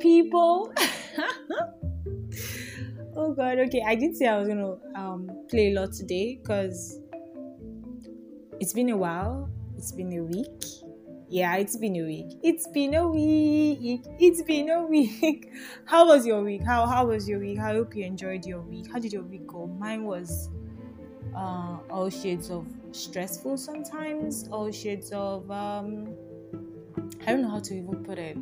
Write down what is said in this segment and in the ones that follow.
People. oh God. Okay, I did say I was gonna um play a lot today because it's been a while. It's been a week. Yeah, it's been a week. It's been a week. It's been a week. How was your week? How how was your week? I hope you enjoyed your week. How did your week go? Mine was uh, all shades of stressful sometimes, all shades of um I don't know how to even put it.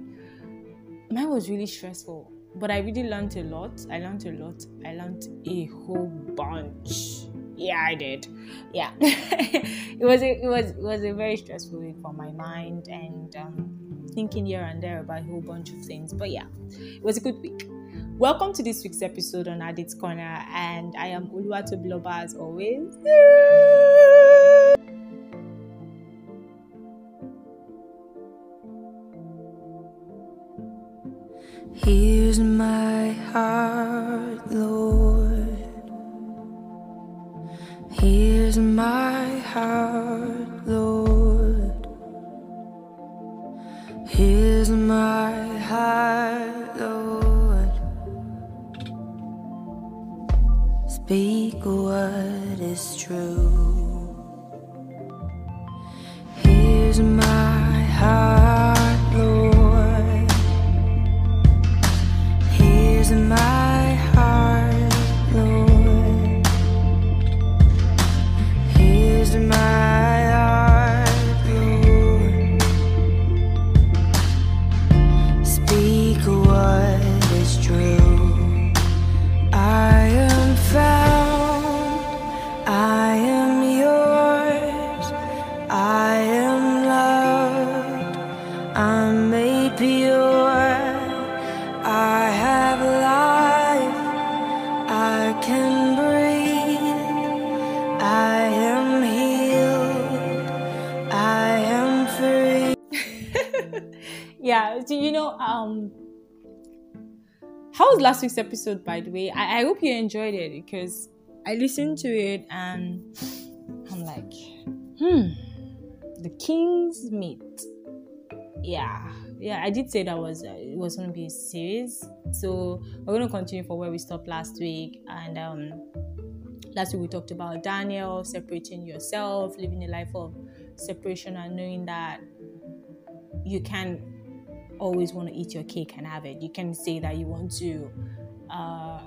Mine was really stressful, but I really learned a lot. I learned a lot. I learned a whole bunch. Yeah, I did. Yeah, it was a, it was it was a very stressful week for my mind and um, thinking here and there about a whole bunch of things. But yeah, it was a good week. Welcome to this week's episode on Adit's Corner, and I am Oluwatobiloba as always. Here's my heart, Lord. Here's my heart, Lord. Here's my heart, Lord. Speak what is true. Last week's episode by the way. I, I hope you enjoyed it because i listened to it and i'm like hmm the king's meat. Yeah yeah i did say that was uh, it was going to be a series. So we're going to continue for where we stopped last week. And um last week we talked about daniel separating yourself living a life of separation and knowing that you can always want to eat your cake and have it. You can say that you want to uh,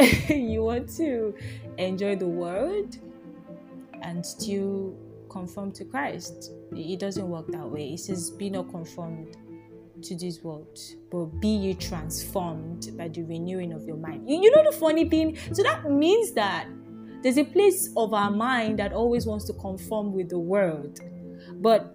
you want to enjoy the world and still conform to Christ. It doesn't work that way. It says, "Be not conformed to this world, but be you transformed by the renewing of your mind." You, you know the funny thing. So that means that there's a place of our mind that always wants to conform with the world, but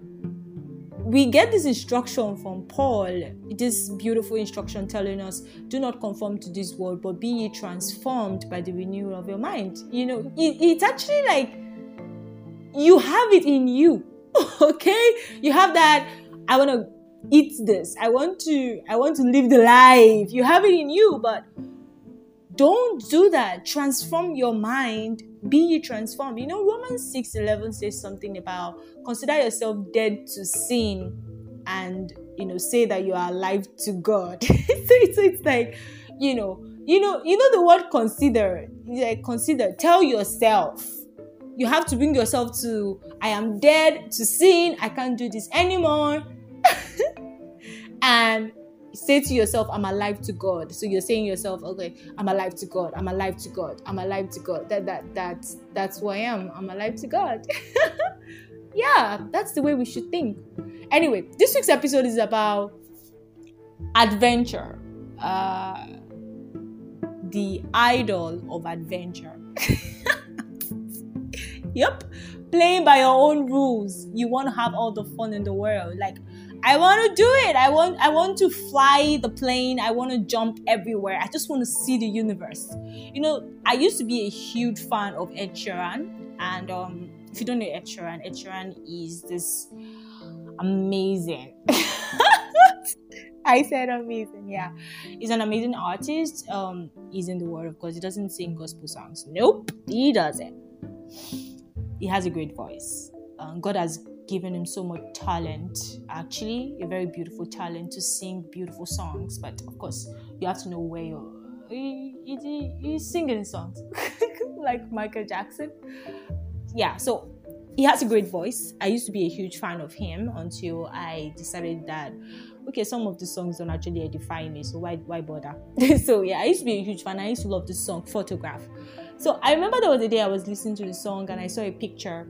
we get this instruction from Paul, this beautiful instruction telling us, do not conform to this world, but be ye transformed by the renewal of your mind. You know, it, it's actually like you have it in you. okay? You have that, I want to eat this. I want to, I want to live the life. You have it in you, but don't do that. Transform your mind. Be ye transformed. You know, Romans 6 11 says something about consider yourself dead to sin and you know say that you are alive to God. so, it's, it's like, you know, you know, you know the word consider. Like consider, tell yourself. You have to bring yourself to I am dead to sin, I can't do this anymore. and say to yourself, I'm alive to God. So you're saying yourself, okay, I'm alive to God. I'm alive to God. I'm alive to God. That that that's that's who I am. I'm alive to God. yeah, that's the way we should think. Anyway, this week's episode is about adventure. Uh the idol of adventure. yep. Playing by your own rules. You want to have all the fun in the world. Like I want to do it. I want I want to fly the plane. I want to jump everywhere. I just want to see the universe. You know, I used to be a huge fan of Ed Sheeran and um if you don't know Ed Sheeran, Ed Sheeran is this amazing. I said amazing, yeah. He's an amazing artist. Um, he's in the word of course. He doesn't sing gospel songs. Nope, he doesn't. He has a great voice. Um, God has given him so much talent, actually, a very beautiful talent to sing beautiful songs. But of course, you have to know where you're. Singing songs like Michael Jackson. Yeah, so he has a great voice. I used to be a huge fan of him until I decided that okay, some of the songs don't actually edify me, so why why bother? so yeah, I used to be a huge fan. I used to love the song Photograph. So I remember there was a day I was listening to the song and I saw a picture,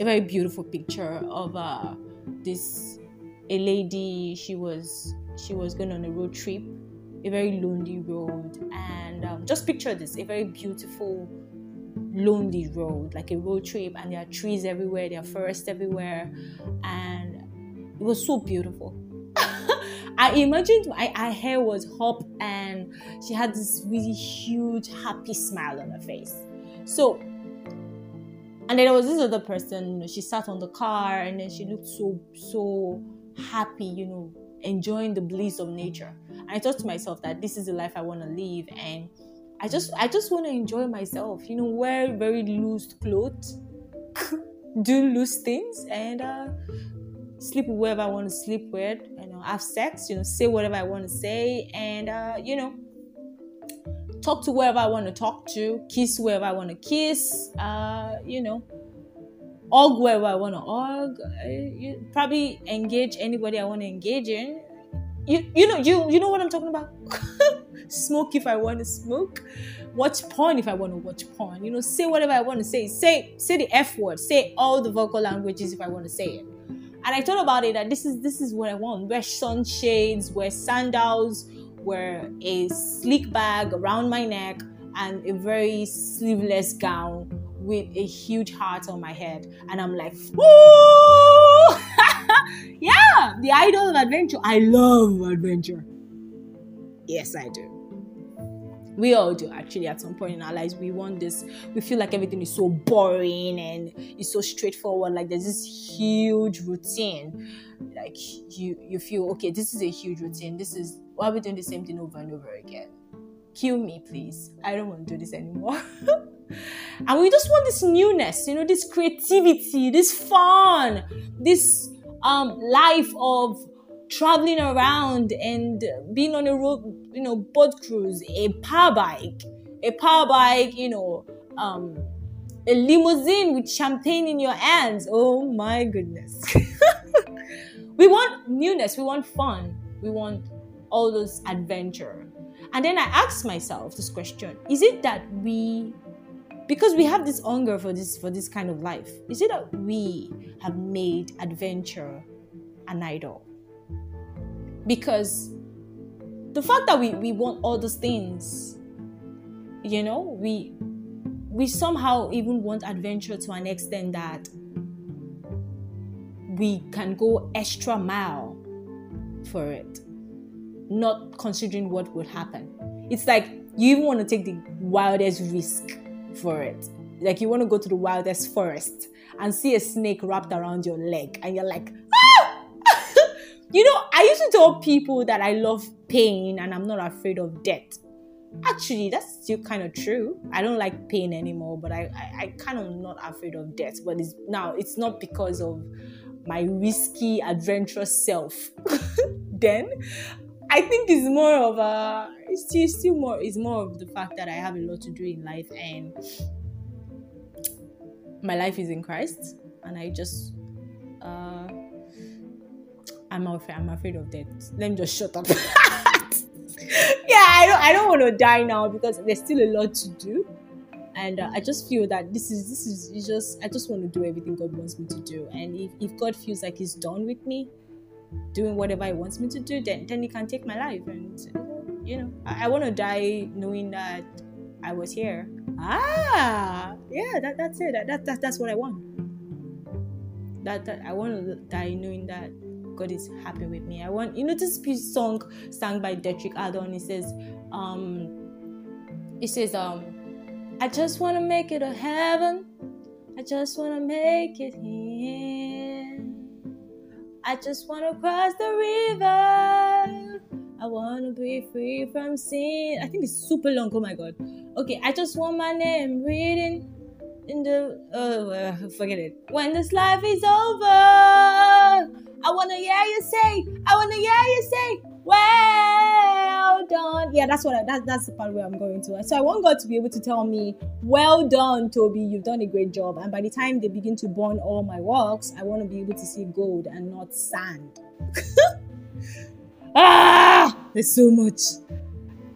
a very beautiful picture of uh, this a lady. She was she was going on a road trip, a very lonely road, and um, just picture this: a very beautiful lonely road, like a road trip, and there are trees everywhere, there are forests everywhere, and it was so beautiful. I imagined my, her hair was up and she had this really huge, happy smile on her face. So, and then there was this other person, you know, she sat on the car and then she looked so, so happy, you know, enjoying the bliss of nature. And I thought to myself that this is the life I want to live. And I just, I just want to enjoy myself, you know, wear very loose clothes, do loose things, and uh, sleep with whoever I want to sleep with, you know, have sex, you know, say whatever I want to say, and uh, you know, talk to whoever I want to talk to, kiss whoever I want to kiss, uh, you know, hug whoever I want to hug, uh, probably engage anybody I want to engage in. You, you know, you you know what I'm talking about. smoke if I want to smoke, watch porn if I want to watch porn. You know, say whatever I want to say. Say say the F word. Say all the vocal languages if I want to say it and I thought about it that this is this is what I want. Wear sunshades, wear sandals, wear a sleek bag around my neck, and a very sleeveless gown with a huge heart on my head. And I'm like, woo! yeah, the idol of adventure. I love adventure. Yes, I do we all do actually at some point in our lives we want this we feel like everything is so boring and it's so straightforward like there's this huge routine like you you feel okay this is a huge routine this is why are we doing the same thing over and over again kill me please i don't want to do this anymore and we just want this newness you know this creativity this fun this um life of traveling around and being on a road, you know, boat cruise, a power bike, a power bike, you know, um, a limousine with champagne in your hands. Oh my goodness. we want newness, we want fun, we want all those adventure. And then I asked myself this question Is it that we because we have this hunger for this for this kind of life is it that we have made adventure an idol because the fact that we, we want all those things you know we we somehow even want adventure to an extent that we can go extra mile for it not considering what would happen it's like you even want to take the wildest risk for it like you want to go to the wildest forest and see a snake wrapped around your leg and you're like ah! you know, I used to tell people that I love pain and I'm not afraid of death. Actually, that's still kind of true. I don't like pain anymore, but I, I, I kind of not afraid of death. But it's now it's not because of my risky, adventurous self. then I think it's more of a it's still, still more it's more of the fact that I have a lot to do in life and my life is in Christ and I just uh I'm afraid, I'm afraid of death. Let me just shut up. yeah, I don't I don't want to die now because there's still a lot to do. And uh, I just feel that this is this is just I just want to do everything God wants me to do. And if, if God feels like He's done with me, doing whatever He wants me to do, then then He can take my life. And you know, I, I want to die knowing that I was here. Ah, yeah, that, that's it. That, that, that that's what I want. That, that I want to die knowing that God is happy with me. I want you know this piece song sung by Deitrick Haddon. It says, um, it says, um, I just want to make it a heaven. I just want to make it in. I just want to cross the river. I want to be free from sin. I think it's super long. Oh my god. Okay, I just want my name written in the Oh, uh, forget it. When this life is over, I wanna hear you say, I wanna hear you say, well done. Yeah, that's what I, that, that's the part where I'm going to. So I want God to be able to tell me, well done, Toby, you've done a great job. And by the time they begin to burn all my works, I want to be able to see gold and not sand. ah, there's so much.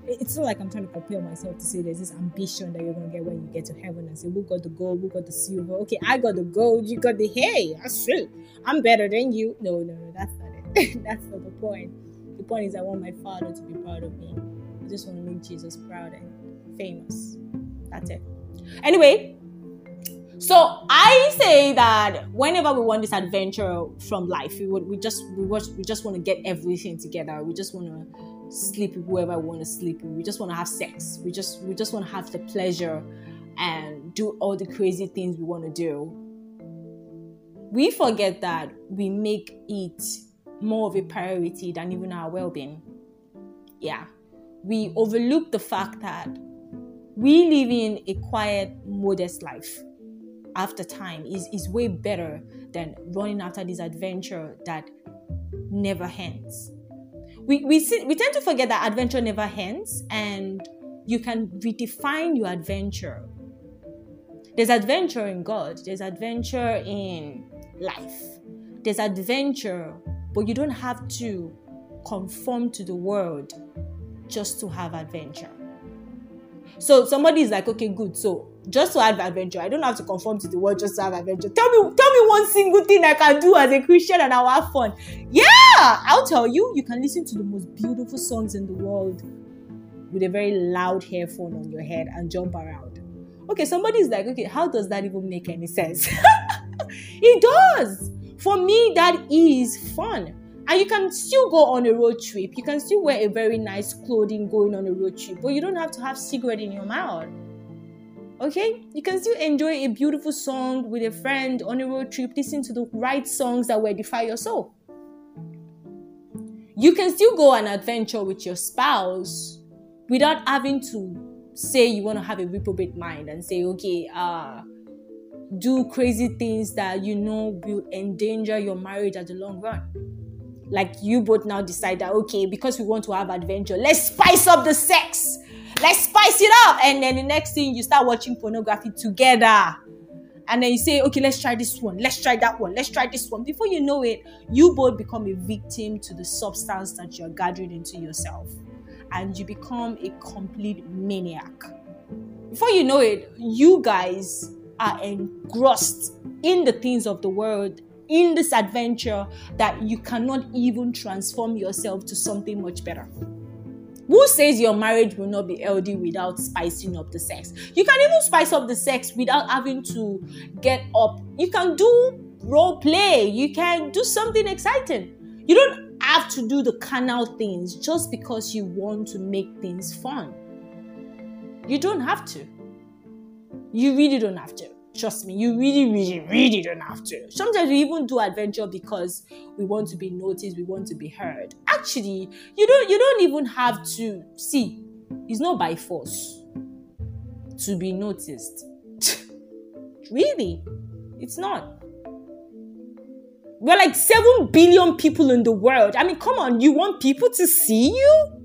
It's not like I'm trying to prepare myself to say there's this ambition that you're gonna get when you get to heaven and say, Who got the gold? Who got the silver? Okay, I got the gold, you got the hey, that's true. I'm better than you. No, no, no, that's not it. that's not the point. The point is I want my father to be proud of me. I just want to make Jesus proud and famous. That's it. Anyway, so I say that whenever we want this adventure from life, we would we just we just we just want to get everything together. We just want to sleep with whoever we want to sleep with. We just want to have sex. We just we just want to have the pleasure and do all the crazy things we want to do. We forget that we make it more of a priority than even our well-being. Yeah. We overlook the fact that we live in a quiet, modest life after time is, is way better than running after this adventure that never ends. We, we, see, we tend to forget that adventure never ends and you can redefine your adventure. There's adventure in God, there's adventure in life, there's adventure, but you don't have to conform to the world just to have adventure. So somebody is like, okay, good. So just to have adventure, I don't have to conform to the world just to have adventure. Tell me, tell me one single thing I can do as a Christian and I'll have fun. Yeah, I'll tell you. You can listen to the most beautiful songs in the world with a very loud earphone on your head and jump around. Okay, somebody is like, okay, how does that even make any sense? it does. For me, that is fun. And you can still go on a road trip. You can still wear a very nice clothing going on a road trip, but you don't have to have cigarette in your mouth. Okay? You can still enjoy a beautiful song with a friend on a road trip, listen to the right songs that will edify your soul. You can still go on an adventure with your spouse without having to say you want to have a reprobate mind and say, okay, uh, do crazy things that you know will endanger your marriage at the long run. Like you both now decide that okay because we want to have adventure let's spice up the sex. Let's spice it up. And then the next thing you start watching pornography together. And then you say okay let's try this one. Let's try that one. Let's try this one. Before you know it you both become a victim to the substance that you're gathering into yourself. And you become a complete maniac. Before you know it you guys are engrossed in the things of the world in this adventure that you cannot even transform yourself to something much better. Who says your marriage will not be healthy without spicing up the sex? You can even spice up the sex without having to get up. You can do role play, you can do something exciting. You don't have to do the carnal things just because you want to make things fun. You don't have to. You really don't have to. Trust me, you really, really, really don't have to. Sometimes we even do adventure because we want to be noticed, we want to be heard. Actually, you don't you don't even have to see. It's not by force to be noticed. really, it's not. We're like 7 billion people in the world. I mean, come on, you want people to see you?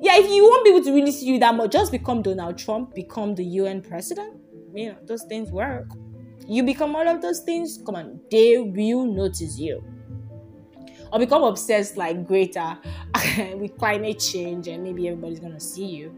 Yeah, if you want people to really see you that much, just become Donald Trump, become the UN president you know those things work. You become all of those things come on they will notice you. Or become obsessed like Greta with climate change and maybe everybody's gonna see you.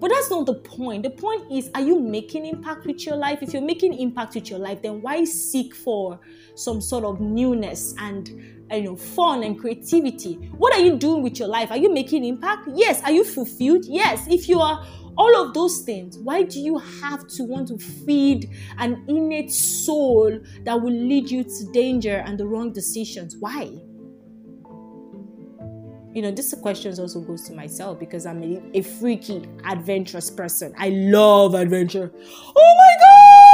But that's not the point. The point is are you making impact with your life? If you're making impact with your life then why seek for some sort of newness and you know fun and creativity? What are you doing with your life? Are you making impact? Yes. Are you fulfilled? Yes. If you are all of those things why do you have to want to feed an innate soul that will lead you to danger and the wrong decisions? Why? You know this question also goes to myself because i'm a, a freaky adventurous person. I love adventure. Oh my god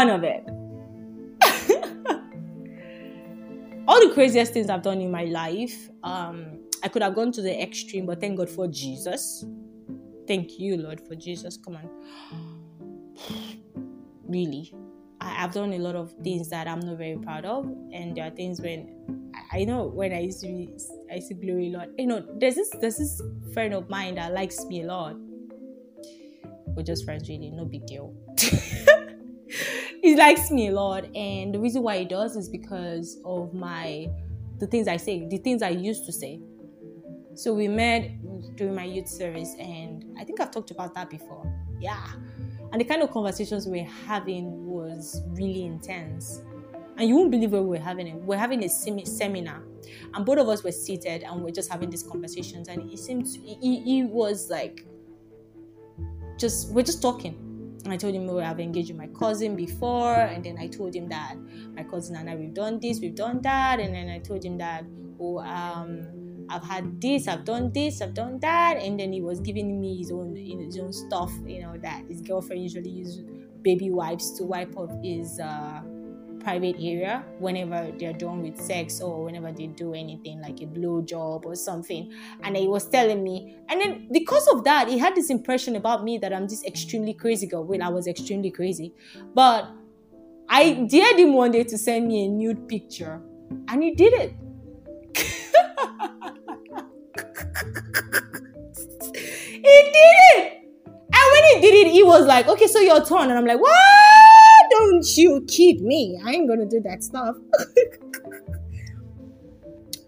fan of it. All the craziest things I've done in my life, um, I could have gone to the extreme, but thank God for Jesus. Thank you, Lord, for Jesus. Come on. Really, I, have done a lot of things that I'm not very proud of, and there are things when I, know when I used to be, I to glory a lot. You know, there's this there's this friend of mine that likes me a lot. We're just friends, really, no big deal. he likes me a lot, and the reason why he does is because of my the things I say, the things I used to say. So we met during my youth service, and I think I've talked about that before. Yeah. And the kind of conversations we were having was really intense. And you won't believe where we were having it. We are having a sem- seminar, and both of us were seated and we are just having these conversations. And he seemed, he was like, just, we're just talking. I told him we have engaged with my cousin before, and then I told him that my cousin and I we've done this, we've done that, and then I told him that oh um I've had this, I've done this, I've done that, and then he was giving me his own, you know, his own stuff, you know, that his girlfriend usually uses baby wipes to wipe off his uh, private area whenever they're done with sex or whenever they do anything like a blow job or something. And he was telling me, and then because of that, he had this impression about me that I'm this extremely crazy girl. Well, I was extremely crazy, but I dared him one day to send me a nude picture, and he did it. he did it. And when he did it, he was like, okay, so your turn. And I'm like, what? Don't you kid me. I ain't gonna do that stuff.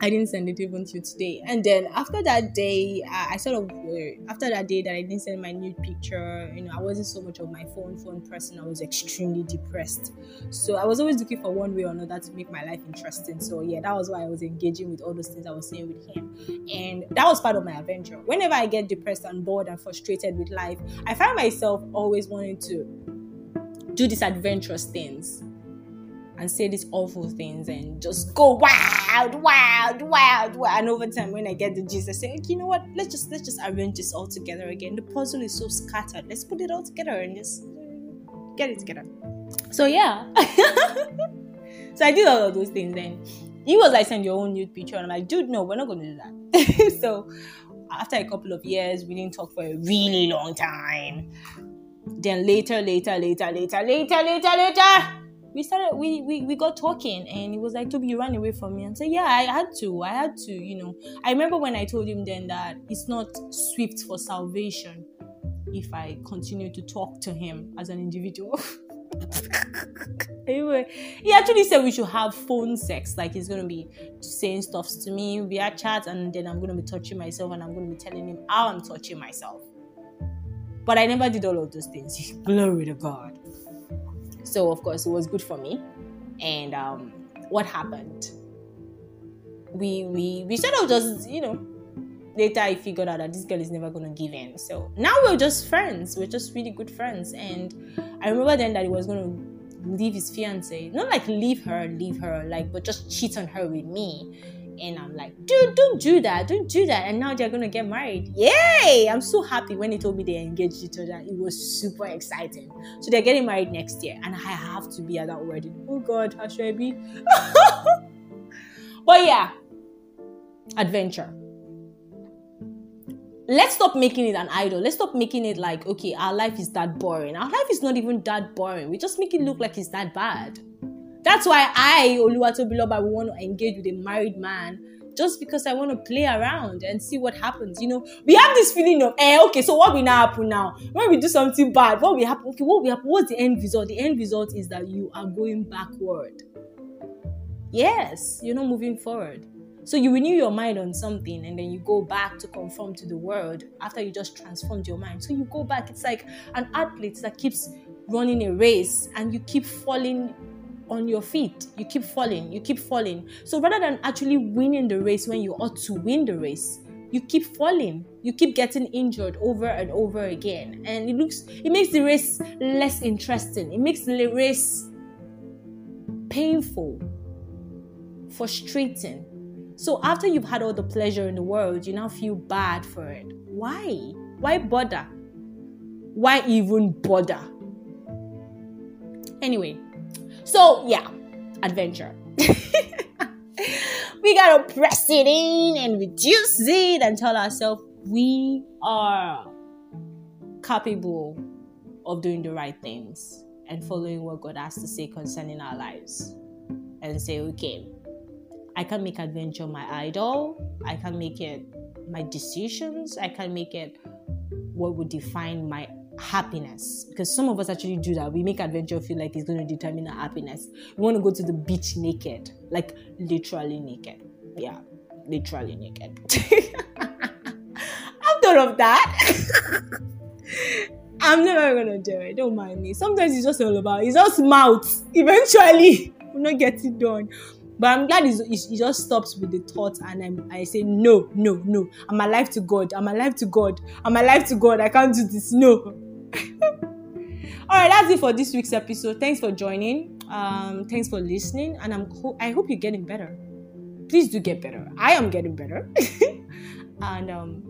I didn't send it even to today. And then after that day, I, I sort of uh, after that day that I didn't send my nude picture, you know, I wasn't so much of my phone phone person. I was extremely depressed. So I was always looking for one way or another to make my life interesting. So yeah, that was why I was engaging with all those things I was saying with him, and that was part of my adventure. Whenever I get depressed and bored and frustrated with life, I find myself always wanting to do these adventurous things and say these awful things and just go wild, wild, wild, wild. And over time, when I get the gist, I say, you know what? Let's just let's just arrange this all together again. The puzzle is so scattered. Let's put it all together and just get it together. So yeah. so I did all of those things. Then he was like, send your own nude picture, and I'm like, dude, no, we're not gonna do that. so after a couple of years, we didn't talk for a really long time. Then later, later, later, later, later, later, later we started we, we we got talking and he was like toby you ran away from me. And said yeah i had to i had to you know. I remember when i told him then that it's not swift for salvation if i continue to talk to him as an individual. Anyway he actually said we should have phone sex like he's gonna be saying stuff to me via chat and then i'm gonna be touching myself and i'm gonna be telling him how i'm touching myself but i never did all of those things glory to god so of course it was good for me. And um, what happened? We we we sort of just you know later I figured out that this girl is never gonna give in. So now we're just friends. We're just really good friends. And I remember then that he was gonna leave his fiance. Not like leave her, leave her, like but just cheat on her with me. And I'm like, dude, don't do that, don't do that. And now they're gonna get married. Yay! I'm so happy when they told me they engaged each other. It was super exciting. So they're getting married next year, and I have to be at that wedding. Oh God, how should I be? but yeah, adventure. Let's stop making it an idol. Let's stop making it like, okay, our life is that boring. Our life is not even that boring. We just make it look like it's that bad. That's why I, Oluwatobiloba, want to engage with a married man just because I want to play around and see what happens. You know, we have this feeling of, eh, okay, so what will now happen now? When we do something bad, what will happen? Okay, what will happen? What's the end result? The end result is that you are going backward. Yes, you're not moving forward. So you renew your mind on something and then you go back to conform to the world after you just transformed your mind. So you go back. It's like an athlete that keeps running a race and you keep falling on your feet. You keep falling, you keep falling. So rather than actually winning the race when you ought to win the race, you keep falling. You keep getting injured over and over again. And it looks it makes the race less interesting. It makes the race painful, frustrating. So after you've had all the pleasure in the world, you now feel bad for it. Why? Why bother? Why even bother? Anyway, so yeah, adventure. we gotta press it in and reduce it and tell ourselves we are capable of doing the right things and following what God has to say concerning our lives. And say, okay, I can make adventure my idol. I can make it my decisions. I can make it what would define my happiness. Because some of us actually do that. We make adventure feel like it's going to determine our happiness. We want to go to the beach naked. Like literally naked. Yeah literally naked. I'm done of that. I'm never gonna do it. Don't mind me. Sometimes it's just all about it's just mouth eventually we're not getting done but I'm glad it just stops with the thought and I'm, I say, no, no, no. I'm alive to God. I'm alive to God. I'm alive to God. I can't do this. No. All right, that's it for this week's episode. Thanks for joining. Um, thanks for listening. And I'm ho- I hope you're getting better. Please do get better. I am getting better. and um,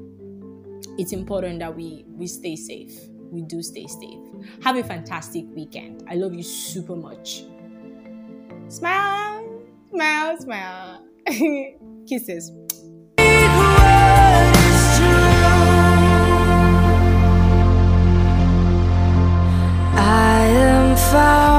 it's important that we we stay safe. We do stay safe. Have a fantastic weekend. I love you super much. Smile. Smile, smile. Kisses. I am found,